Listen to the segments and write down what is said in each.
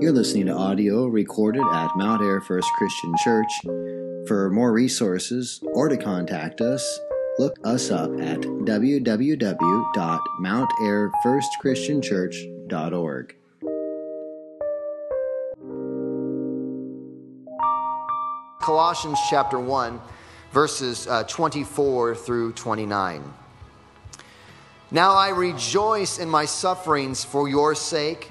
You're listening to audio recorded at Mount Air First Christian Church. For more resources or to contact us, look us up at www.mountairfirstchristianchurch.org. Colossians chapter 1, verses uh, 24 through 29. Now I rejoice in my sufferings for your sake,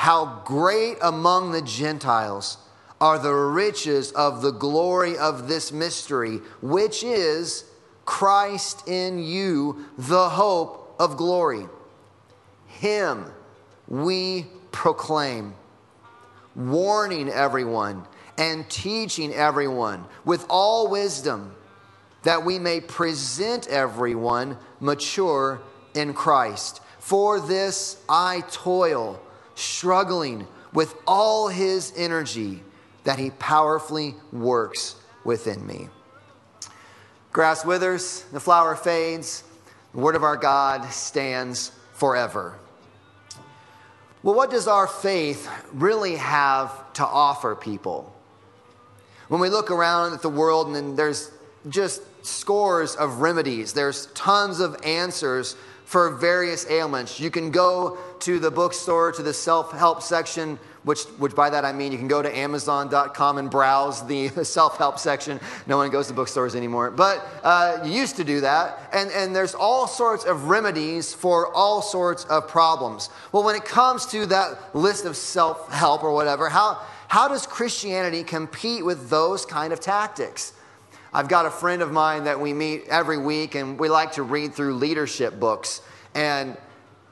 how great among the Gentiles are the riches of the glory of this mystery, which is Christ in you, the hope of glory. Him we proclaim, warning everyone and teaching everyone with all wisdom, that we may present everyone mature in Christ. For this I toil, struggling with all his energy that he powerfully works within me. Grass withers, the flower fades, the word of our God stands forever. Well, what does our faith really have to offer people? When we look around at the world and there's just scores of remedies, there's tons of answers for various ailments. You can go to the bookstore, to the self help section, which, which by that I mean you can go to Amazon.com and browse the self help section. No one goes to bookstores anymore. But uh, you used to do that. And, and there's all sorts of remedies for all sorts of problems. Well, when it comes to that list of self help or whatever, how, how does Christianity compete with those kind of tactics? I've got a friend of mine that we meet every week, and we like to read through leadership books. And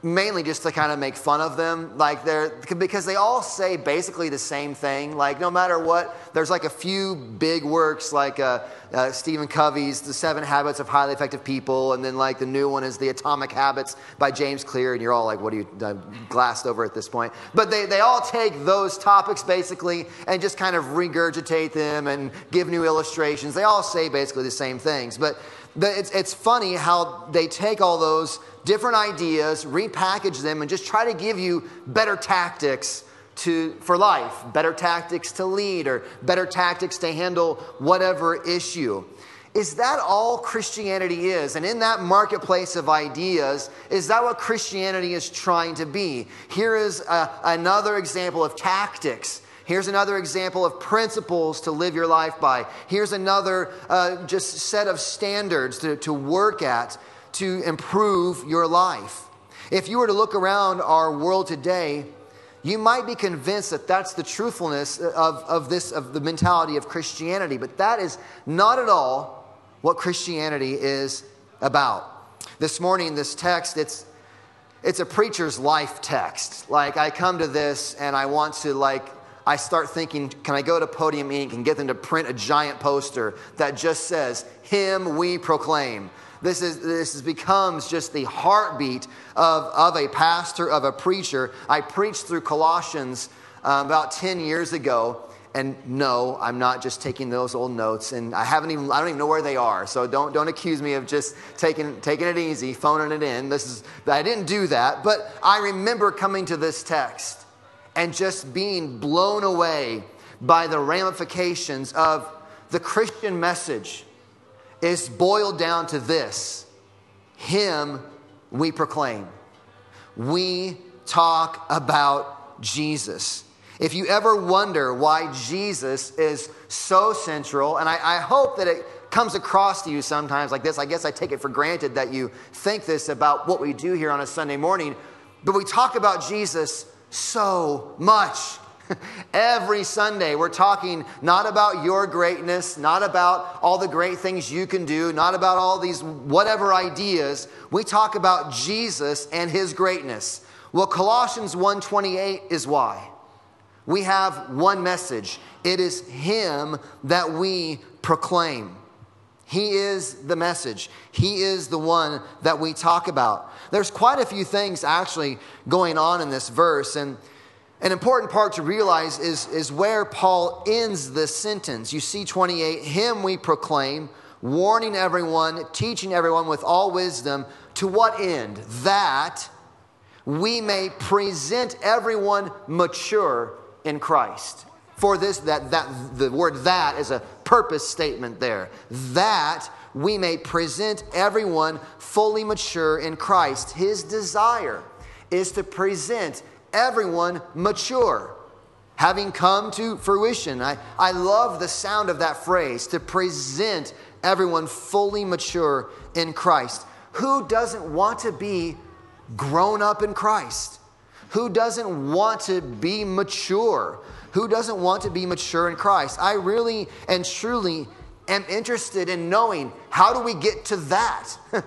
mainly just to kind of make fun of them. Like they're because they all say basically the same thing. Like no matter what there's like a few big works like uh, uh, stephen covey's the seven habits of highly effective people and then like the new one is the atomic habits by james clear and you're all like what are you uh, glassed over at this point. But they, they all take those topics basically and just kind of regurgitate them and give new illustrations. They all say basically the same things. But it's, it's funny how they take all those different ideas, repackage them, and just try to give you better tactics to, for life, better tactics to lead, or better tactics to handle whatever issue. Is that all Christianity is? And in that marketplace of ideas, is that what Christianity is trying to be? Here is a, another example of tactics Here's another example of principles to live your life by. Here's another uh, just set of standards to, to work at to improve your life. If you were to look around our world today, you might be convinced that that's the truthfulness of, of this of the mentality of Christianity, but that is not at all what Christianity is about. This morning, this text, it's it's a preacher's life text. Like I come to this and I want to like I start thinking, can I go to Podium Ink and get them to print a giant poster that just says, Him we proclaim? This, is, this is, becomes just the heartbeat of, of a pastor, of a preacher. I preached through Colossians uh, about 10 years ago. And no, I'm not just taking those old notes, and I haven't even I don't even know where they are. So don't don't accuse me of just taking taking it easy, phoning it in. This is I didn't do that, but I remember coming to this text and just being blown away by the ramifications of the Christian message is boiled down to this Him we proclaim. We talk about Jesus. If you ever wonder why Jesus is so central, and I, I, hope that it comes across to you sometimes like this, I guess I take it for granted that you think this about what we do here on a Sunday morning, but we talk about Jesus so much. Every Sunday, we're talking not about your greatness, not about all the great things you can do, not about all these whatever ideas. We talk about Jesus and his greatness. Well, Colossians 1:28 is why. We have one message it is Him that we proclaim. He is the message. He is the one that we talk about. There's quite a few things actually going on in this verse, and an important part to realize is, is where Paul ends this sentence. You see 28, Him we proclaim, warning everyone, teaching everyone with all wisdom. To what end? That we may present everyone mature in Christ. For this, that, that the word that is a purpose statement there. That we may present everyone fully mature in Christ. His desire is to present everyone mature, having come to fruition. I, I love the sound of that phrase to present everyone fully mature in Christ. Who doesn't want to be grown up in Christ? Who doesn't want to be mature? Who doesn't want to be mature in Christ? I really and truly am interested in knowing how do we get to that?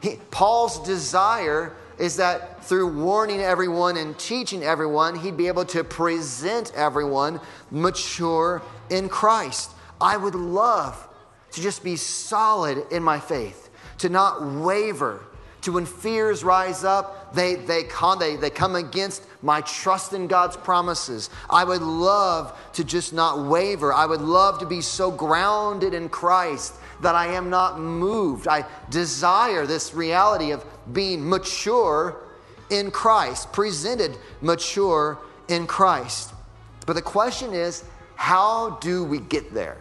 he, Paul's desire is that through warning everyone and teaching everyone, he'd be able to present everyone mature in Christ. I would love to just be solid in my faith, to not waver, to when fears rise up, they, they, come, they, they come against my trust in God's promises. I would love to just not waver. I would love to be so grounded in Christ that I am not moved. I desire this reality of being mature in Christ, presented mature in Christ. But the question is, how do we get there?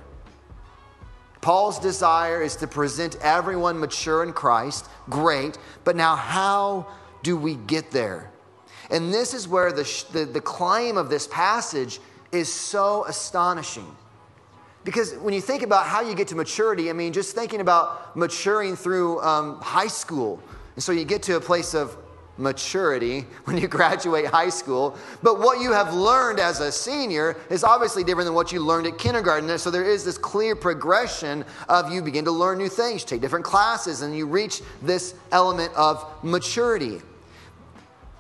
Paul's desire is to present everyone mature in Christ. Great. But now, how do we get there? And this is where the, the, the claim of this passage is so astonishing. Because when you think about how you get to maturity, I mean, just thinking about maturing through um, high school. And so you get to a place of maturity when you graduate high school. But what you have learned as a senior is obviously different than what you learned at kindergarten. So there is this clear progression of you begin to learn new things, take different classes, and you reach this element of maturity.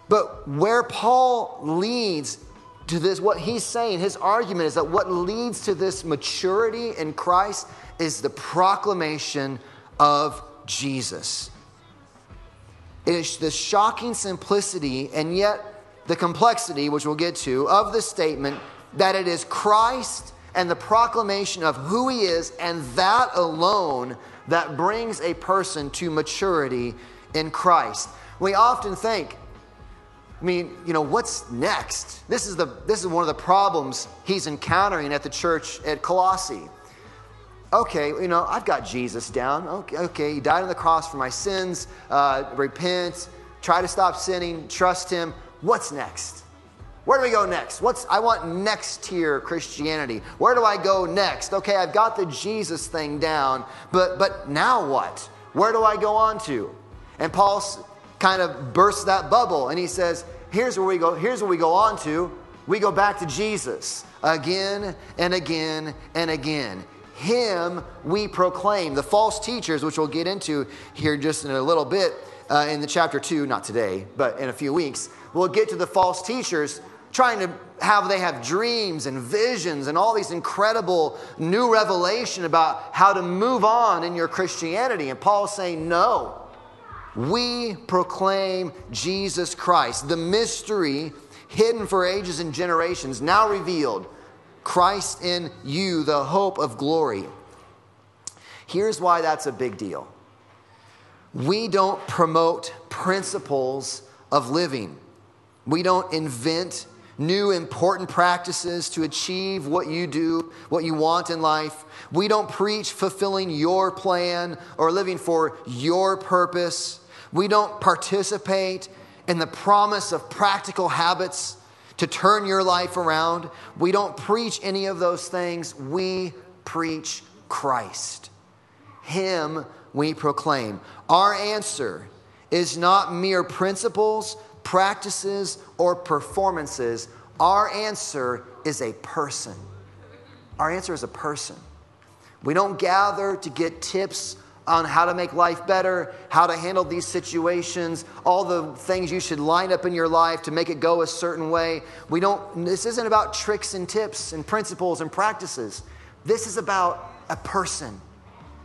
But where Paul leads to this, what he's saying, his argument is that what leads to this maturity in Christ is the proclamation of Jesus. It is the shocking simplicity and yet the complexity, which we'll get to, of the statement that it is Christ and the proclamation of who he is and that alone that brings a person to maturity in Christ. We often think, I mean, you know, what's next? This is, the, this is one of the problems he's encountering at the church at Colossae. Okay, you know, I've got Jesus down. Okay, okay he died on the cross for my sins. Uh, repent, try to stop sinning, trust him. What's next? Where do we go next? What's I want next tier Christianity? Where do I go next? Okay, I've got the Jesus thing down, but but now what? Where do I go on to? And Paul kind of bursts that bubble and he says, here's where we go, here's where we go on to. We go back to Jesus again and again and again. Him we proclaim. The false teachers, which we'll get into here just in a little bit uh, in the chapter two, not today, but in a few weeks, we'll get to the false teachers trying to have they have dreams and visions and all these incredible new revelation about how to move on in your Christianity. And Paul's saying, no. We proclaim Jesus Christ, the mystery hidden for ages and generations, now revealed. Christ in you, the hope of glory. Here's why that's a big deal. We don't promote principles of living. We don't invent new important practices to achieve what you do, what you want in life. We don't preach fulfilling your plan or living for your purpose. We don't participate in the promise of practical habits to turn your life around. We don't preach any of those things. We preach Christ. Him we proclaim. Our answer is not mere principles, practices, or performances. Our answer is a person. Our answer is a person. We don't gather to get tips on how to make life better, how to handle these situations, all the things you should line up in your life to make it go a certain way. We don't this isn't about tricks and tips and principles and practices. This is about a person.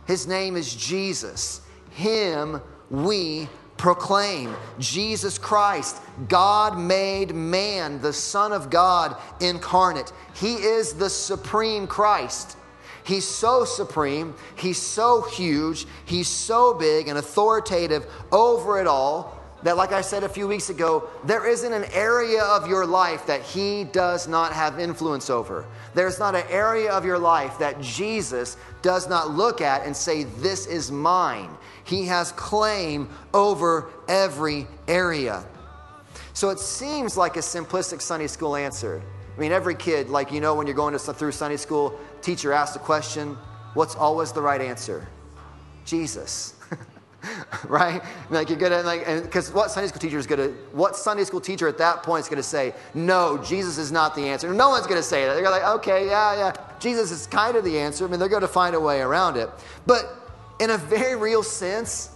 His name is Jesus. Him we proclaim. Jesus Christ, God made man, the Son of God incarnate. He is the supreme Christ. He's so supreme, he's so huge, he's so big and authoritative over it all that, like I said a few weeks ago, there isn't an area of your life that he does not have influence over. There's not an area of your life that Jesus does not look at and say, This is mine. He has claim over every area. So it seems like a simplistic Sunday school answer. I mean, every kid, like you know, when you're going to, through Sunday school, teacher asks a question, what's always the right answer? Jesus. right? Like you're gonna like, because what Sunday school teacher is gonna, what Sunday school teacher at that point is gonna say, no, Jesus is not the answer. No one's gonna say that. They're gonna like, okay, yeah, yeah, Jesus is kind of the answer. I mean, they're gonna find a way around it. But in a very real sense,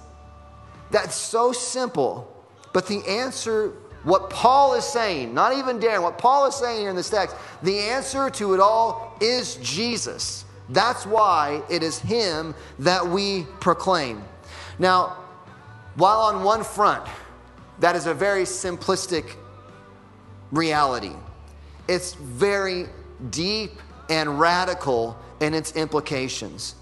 that's so simple. But the answer what Paul is saying, not even Darren, what Paul is saying here in this text, the answer to it all is Jesus. That's why it is Him that we proclaim. Now, while on one front, that is a very simplistic reality, it's very deep and radical in its implications.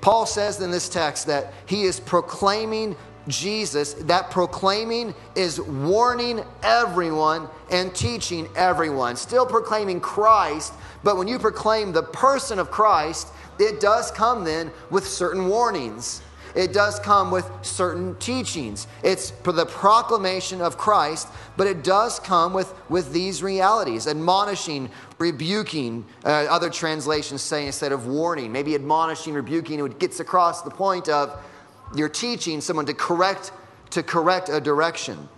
Paul says in this text that he is proclaiming Jesus, that proclaiming is warning everyone and teaching everyone. Still proclaiming Christ, but when you proclaim the person of Christ, it does come then with certain warnings. It does come with certain teachings. It's for the proclamation of Christ, but it does come with, with these realities admonishing, rebuking. Uh, other translations say instead of warning, maybe admonishing, rebuking, it gets across the point of you're teaching someone to correct to correct a direction.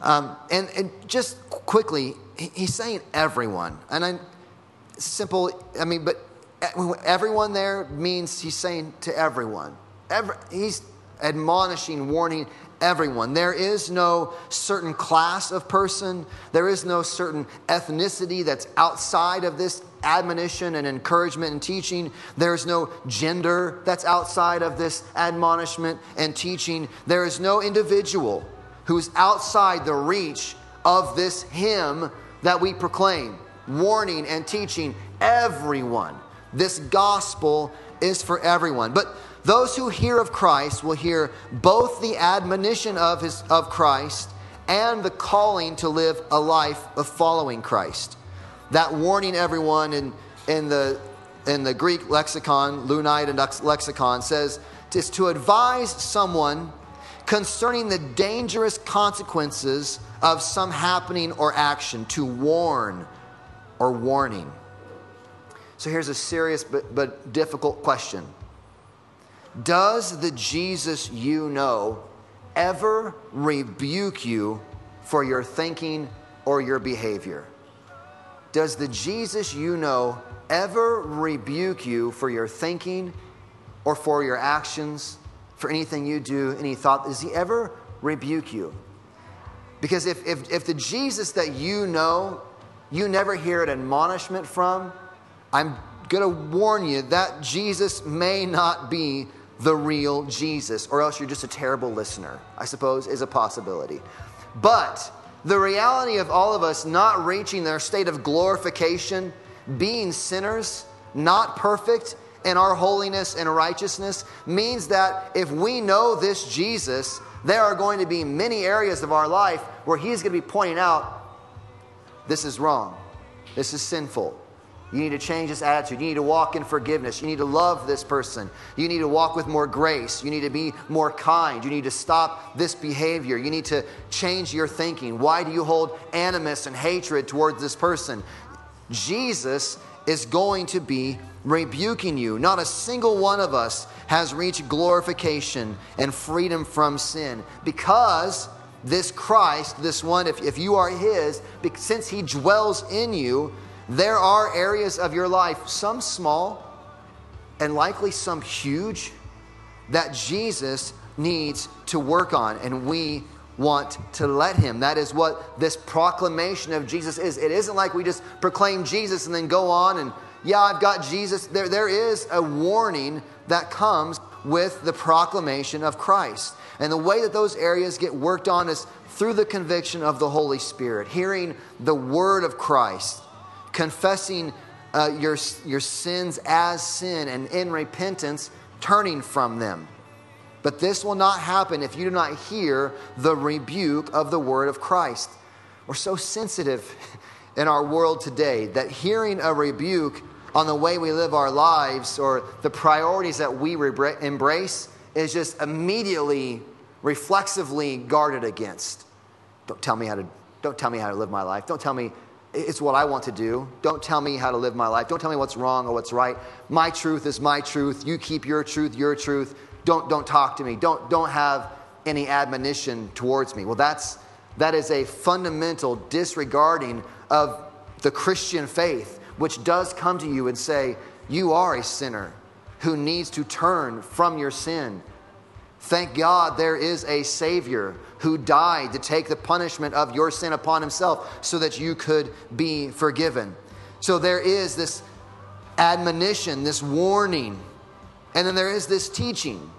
Um, and, and just quickly, he's saying everyone, and I simple. I mean, but everyone there means he's saying to everyone. Every, he's admonishing, warning everyone. There is no certain class of person, there is no certain ethnicity that's outside of this admonition and encouragement and teaching. There's no gender that's outside of this admonishment and teaching. There is no individual who's outside the reach of this Him that we proclaim, warning and teaching everyone. This gospel is for everyone. But those who hear of Christ will hear both the admonition of, his, of Christ and the calling to live a life of following Christ that warning everyone in, in, the, in the Greek lexicon, Louw-Nida lexicon, says is to advise someone concerning the dangerous consequences of some happening or action, to warn or warning. So here's a serious but, but difficult question Does the Jesus you know ever rebuke you for your thinking or your behavior? Does the Jesus you know ever rebuke you for your thinking or for your actions, for anything you do, any thought? Does he ever rebuke you? Because if, if, if the Jesus that you know, you never hear an admonishment from, I'm going to warn you that Jesus may not be the real Jesus, or else you're just a terrible listener, I suppose, is a possibility. But the reality of all of us not reaching their state of glorification, being sinners, not perfect in our holiness and righteousness, means that if we know this Jesus, there are going to be many areas of our life where He's going to be pointing out this is wrong, this is sinful, you need to change this attitude. You need to walk in forgiveness. You need to love this person. You need to walk with more grace. You need to be more kind. You need to stop this behavior. You need to change your thinking. Why do you hold animus and hatred towards this person? Jesus is going to be rebuking you. Not a single one of us has reached glorification and freedom from sin because this Christ, this one, if, if you are His, since He dwells in you, there are areas of your life, some small and likely some huge, that Jesus needs to work on, and we want to let him. That is what this proclamation of Jesus is. It isn't like we just proclaim Jesus and then go on and, yeah, I've got Jesus. There, there is a warning that comes with the proclamation of Christ. And the way that those areas get worked on is through the conviction of the Holy Spirit, hearing the word of Christ, confessing uh, your, your sins as sin, and in repentance, turning from them. But this will not happen if you do not hear the rebuke of the word of Christ. We're so sensitive in our world today that hearing a rebuke on the way we live our lives or the priorities that we embrace is just immediately, reflexively guarded against. Don't tell me how to, don't tell me how to live my life. Don't tell me it's what I want to do. Don't tell me how to live my life. Don't tell me what's wrong or what's right. My truth is my truth. You keep your truth, your truth. Don't, don't talk to me. Don't, don't have any admonition towards me. Well, that's, that is a fundamental disregarding of the Christian faith, which does come to you and say, You are a sinner who needs to turn from your sin. Thank God there is a Savior who died to take the punishment of your sin upon himself so that you could be forgiven. So there is this admonition, this warning, and then there is this teaching.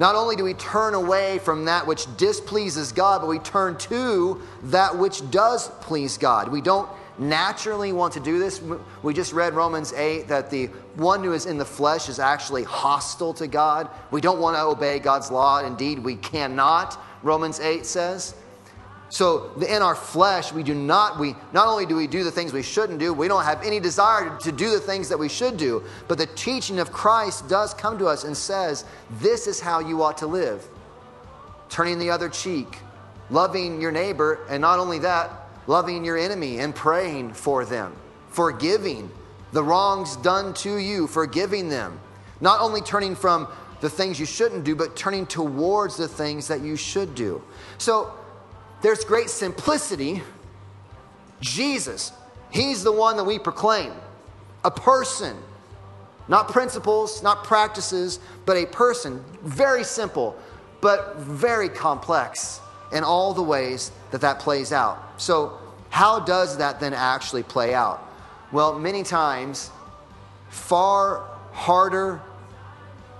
Not only do we turn away from that which displeases God, but we turn to that which does please God. We don't naturally want to do this. We just read Romans 8 that the one who is in the flesh is actually hostile to God. We don't want to obey God's law. Indeed, we cannot. Romans 8 says. So in our flesh, we do not, we not only do we do the things we shouldn't do, we don't have any desire to do the things that we should do, but the teaching of Christ does come to us and says, this is how you ought to live. Turning the other cheek, loving your neighbor, and not only that, loving your enemy and praying for them, forgiving the wrongs done to you, forgiving them. Not only turning from the things you shouldn't do, but turning towards the things that you should do. So there's great simplicity. Jesus, He's the one that we proclaim, a person, not principles, not practices, but a person. Very simple, but very complex in all the ways that that plays out. So, how does that then actually play out? Well, many times, far harder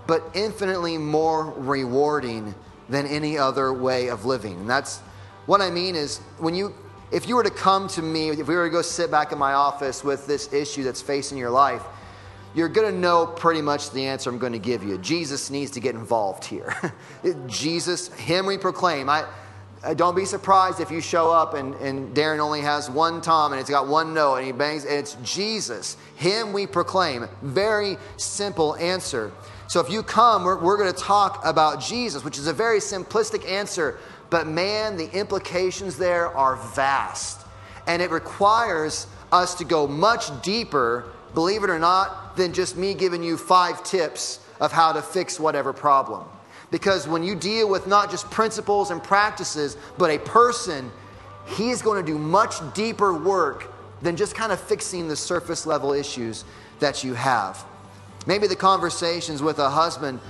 but infinitely more rewarding than any other way of living. And that's what I mean is when you if you were to come to me, if we were to go sit back in my office with this issue that's facing your life, you're going to know pretty much the answer I'm going to give you. Jesus needs to get involved here. Jesus, Him we proclaim. I, Uh, don't be surprised if you show up and, and Darren only has one tom and it's got one note and he bangs. It's Jesus, Him we proclaim. Very simple answer. So if you come, we're, we're going to talk about Jesus, which is a very simplistic answer, but man, the implications there are vast. And it requires us to go much deeper, believe it or not, than just me giving you five tips of how to fix whatever problem. Because when you deal with not just principles and practices, but a person, he is going to do much deeper work than just kind of fixing the surface level issues that you have. Maybe the conversations with a husband,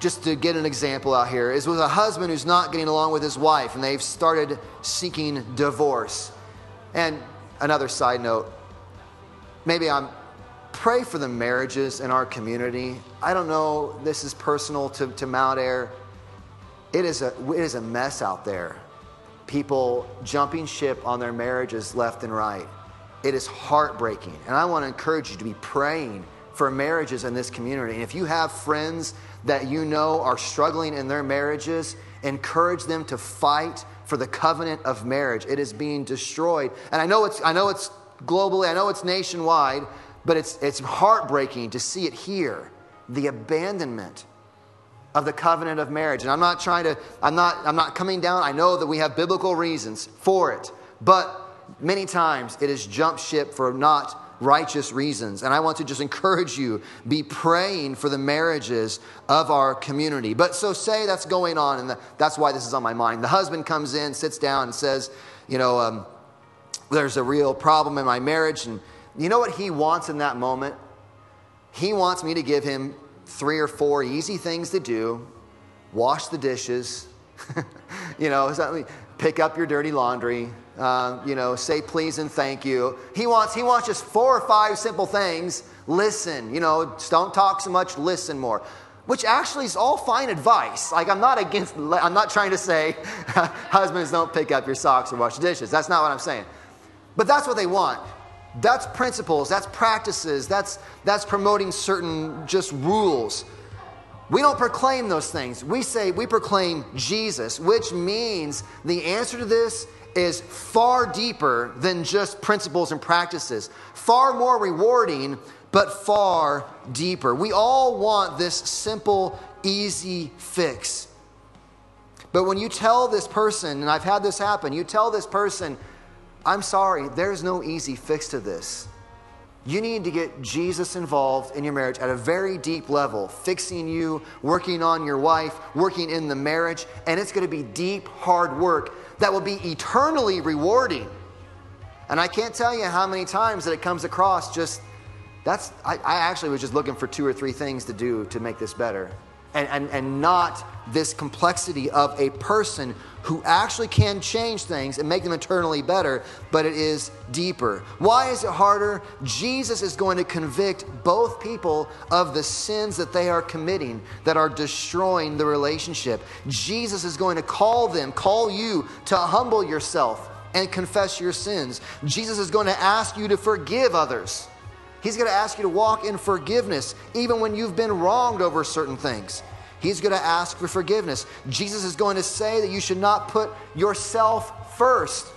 just to get an example out here, is with a husband who's not getting along with his wife and they've started seeking divorce. And another side note, maybe I'm pray for the marriages in our community. I don't know, this is personal to, to Mount Air. It is, a, it is a mess out there. People jumping ship on their marriages left and right. It is heartbreaking. And I want to encourage you to be praying for marriages in this community. And if you have friends that you know are struggling in their marriages, encourage them to fight for the covenant of marriage. It is being destroyed. And I know it's, I know it's globally, I know it's nationwide, but it's, it's heartbreaking to see it here the abandonment of the covenant of marriage. And I'm not trying to, I'm not, I'm not coming down. I know that we have biblical reasons for it. But many times it is jump ship for not righteous reasons. And I want to just encourage you be praying for the marriages of our community. But so say that's going on, and that's why this is on my mind. The husband comes in, sits down, and says, You know, um, there's a real problem in my marriage. And you know what he wants in that moment? He wants me to give him three or four easy things to do wash the dishes, you know, pick up your dirty laundry, uh, you know, say please and thank you. He wants, he wants just four or five simple things. Listen, you know, don't talk so much, listen more. Which actually is all fine advice. Like, I'm not against, I'm not trying to say husbands don't pick up your socks or wash the dishes. That's not what I'm saying. But that's what they want. That's principles, that's practices, that's, that's promoting certain just rules. We don't proclaim those things. We say we proclaim Jesus, which means the answer to this is far deeper than just principles and practices, far more rewarding, but far deeper. We all want this simple, easy fix. But when you tell this person, and I've had this happen, you tell this person, I'm sorry, there's no easy fix to this. You need to get Jesus involved in your marriage at a very deep level, fixing you, working on your wife, working in the marriage, and it's going to be deep, hard work that will be eternally rewarding. And I can't tell you how many times that it comes across just that's, I, I actually was just looking for two or three things to do to make this better and, and, and not this complexity of a person who actually can change things and make them eternally better, but it is deeper. Why is it harder? Jesus is going to convict both people of the sins that they are committing that are destroying the relationship. Jesus is going to call them, call you to humble yourself and confess your sins. Jesus is going to ask you to forgive others. He's going to ask you to walk in forgiveness, even when you've been wronged over certain things. He's going to ask for forgiveness. Jesus is going to say that you should not put yourself first.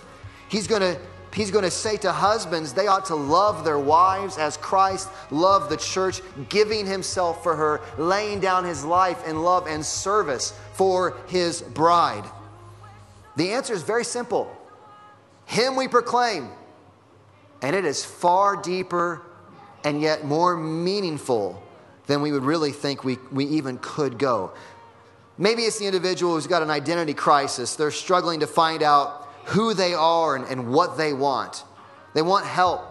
He's going to He's going to say to husbands, they ought to love their wives as Christ loved the church, giving himself for her, laying down his life in love and service for his bride. The answer is very simple Him we proclaim, and it is far deeper and yet more meaningful than we would really think we, we even could go. Maybe it's the individual who's got an identity crisis. They're struggling to find out who they are and, and what they want. They want help.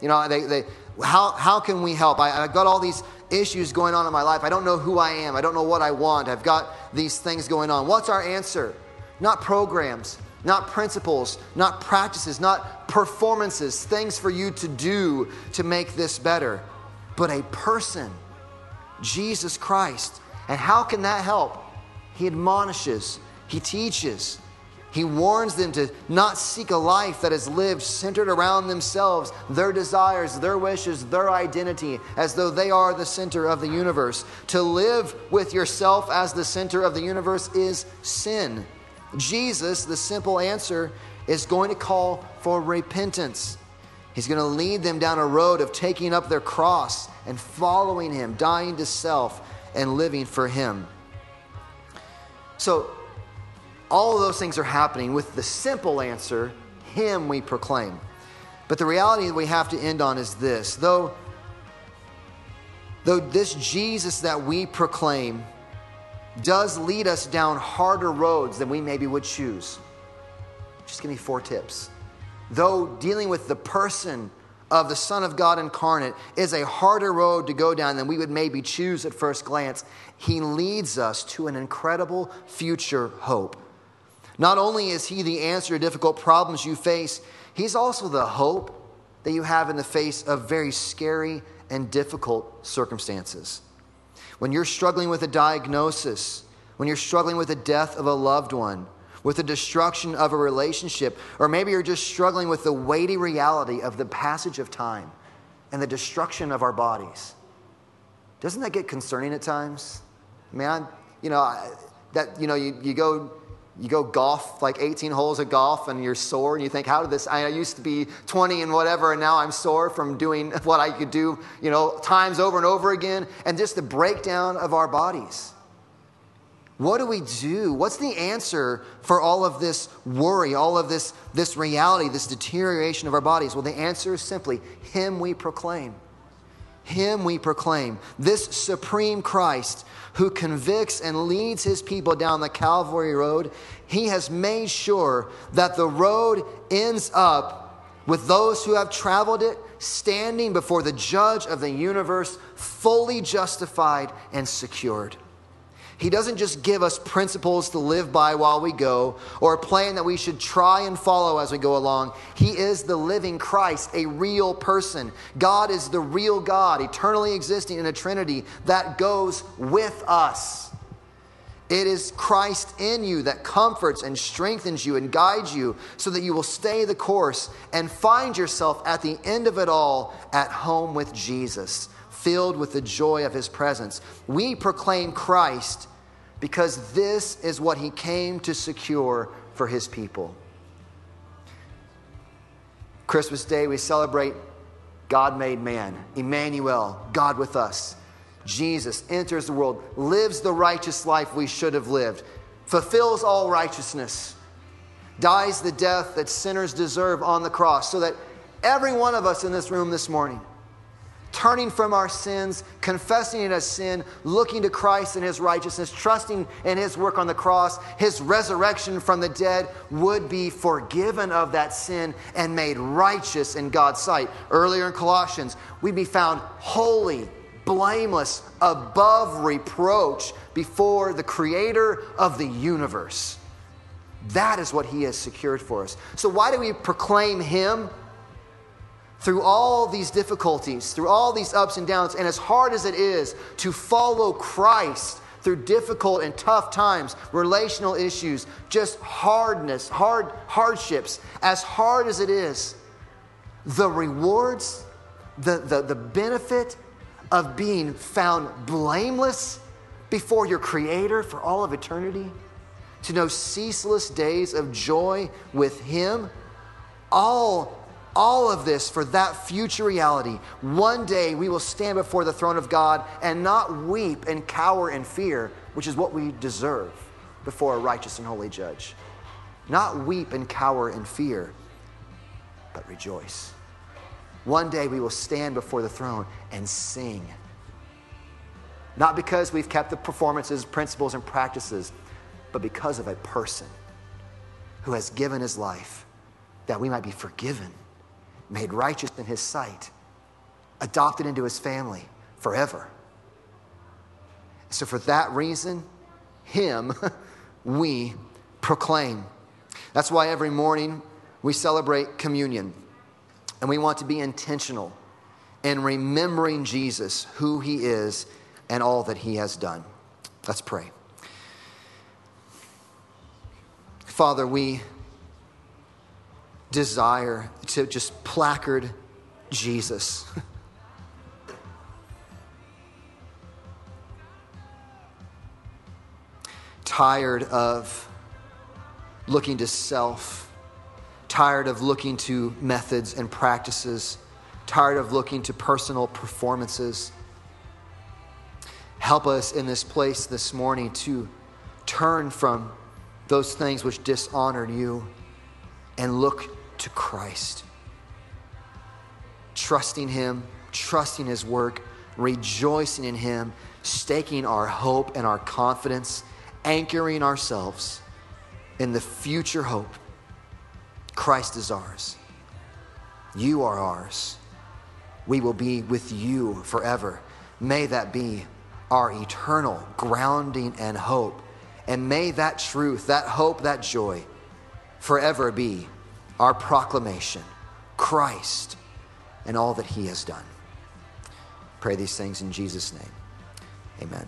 You know, they, they, how, how can we help? I, I've got all these issues going on in my life. I don't know who I am. I don't know what I want. I've got these things going on. What's our answer? Not programs, not principles, not practices, not performances, things for you to do to make this better, but a person, Jesus Christ. And how can that help? He admonishes, He teaches, He warns them to not seek a life that is lived centered around themselves, their desires, their wishes, their identity, as though they are the center of the universe. To live with yourself as the center of the universe is sin. Jesus, the simple answer, is going to call for repentance. He's going to lead them down a road of taking up their cross and following Him, dying to self and living for Him. So, all of those things are happening with the simple answer Him we proclaim. But the reality that we have to end on is this though, though this Jesus that we proclaim does lead us down harder roads than we maybe would choose. Just give me four tips. Though dealing with the person of the Son of God incarnate is a harder road to go down than we would maybe choose at first glance, He leads us to an incredible future hope. Not only is He the answer to difficult problems you face, He's also the hope that you have in the face of very scary and difficult circumstances when you're struggling with a diagnosis, when you're struggling with the death of a loved one, with the destruction of a relationship, or maybe you're just struggling with the weighty reality of the passage of time and the destruction of our bodies. Doesn't that get concerning at times? Man, you know, that, you know, you, you go you go golf like 18 holes of golf and you're sore and you think how did this i used to be 20 and whatever and now i'm sore from doing what i could do you know times over and over again. And just the breakdown of our bodies. What do we do? What's the answer for all of this worry all of this this reality this deterioration of our bodies? Well the answer is simply him we proclaim him we proclaim this supreme christ who convicts and leads his people down the Calvary Road, he has made sure that the road ends up with those who have traveled it standing before the judge of the universe, fully justified and secured. He doesn't just give us principles to live by while we go or a plan that we should try and follow as we go along. He is the living Christ, a real person. God is the real God, eternally existing in a Trinity that goes with us. It is Christ in you that comforts and strengthens you and guides you so that you will stay the course and find yourself at the end of it all at home with Jesus, filled with the joy of his presence. We proclaim Christ because this is what he came to secure for his people. Christmas Day, we celebrate God made man, Emmanuel, God with us. Jesus enters the world, lives the righteous life we should have lived, fulfills all righteousness, dies the death that sinners deserve on the cross, so that every one of us in this room this morning turning from our sins, confessing it as sin, looking to Christ and his righteousness, trusting in his work on the cross, his resurrection from the dead, would be forgiven of that sin and made righteous in God's sight. Earlier in Colossians, we'd be found holy, blameless, above reproach before the creator of the universe. That is what he has secured for us. So, why do we proclaim him? Through all these difficulties, through all these ups and downs, and as hard as it is to follow Christ through difficult and tough times, relational issues, just hardness, hard hardships, as hard as it is, the rewards, the, the, the benefit of being found blameless before your Creator for all of eternity, to know ceaseless days of joy with Him, all all of this for that future reality. One day we will stand before the throne of God and not weep and cower in fear, which is what we deserve before a righteous and holy judge. Not weep and cower in fear, but rejoice. One day we will stand before the throne and sing. Not because we've kept the performances, principles, and practices, but because of a person who has given his life that we might be forgiven made righteous in his sight, adopted into his family forever. So, for that reason, him we proclaim. That's why every morning we celebrate communion. And we want to be intentional in remembering Jesus, who he is, and all that he has done. Let's pray. Father, we desire to just placard Jesus. tired of looking to self, tired of looking to methods and practices, tired of looking to personal performances. Help us in this place this morning to turn from those things which dishonor you and look to Christ. Trusting Him, trusting His work, rejoicing in Him, staking our hope and our confidence, anchoring ourselves in the future hope. Christ is ours. You are ours. We will be with you forever. May that be our eternal grounding and hope. And may that truth, that hope, that joy forever be our proclamation Christ and all that he has done. Pray these things in Jesus' name. Amen.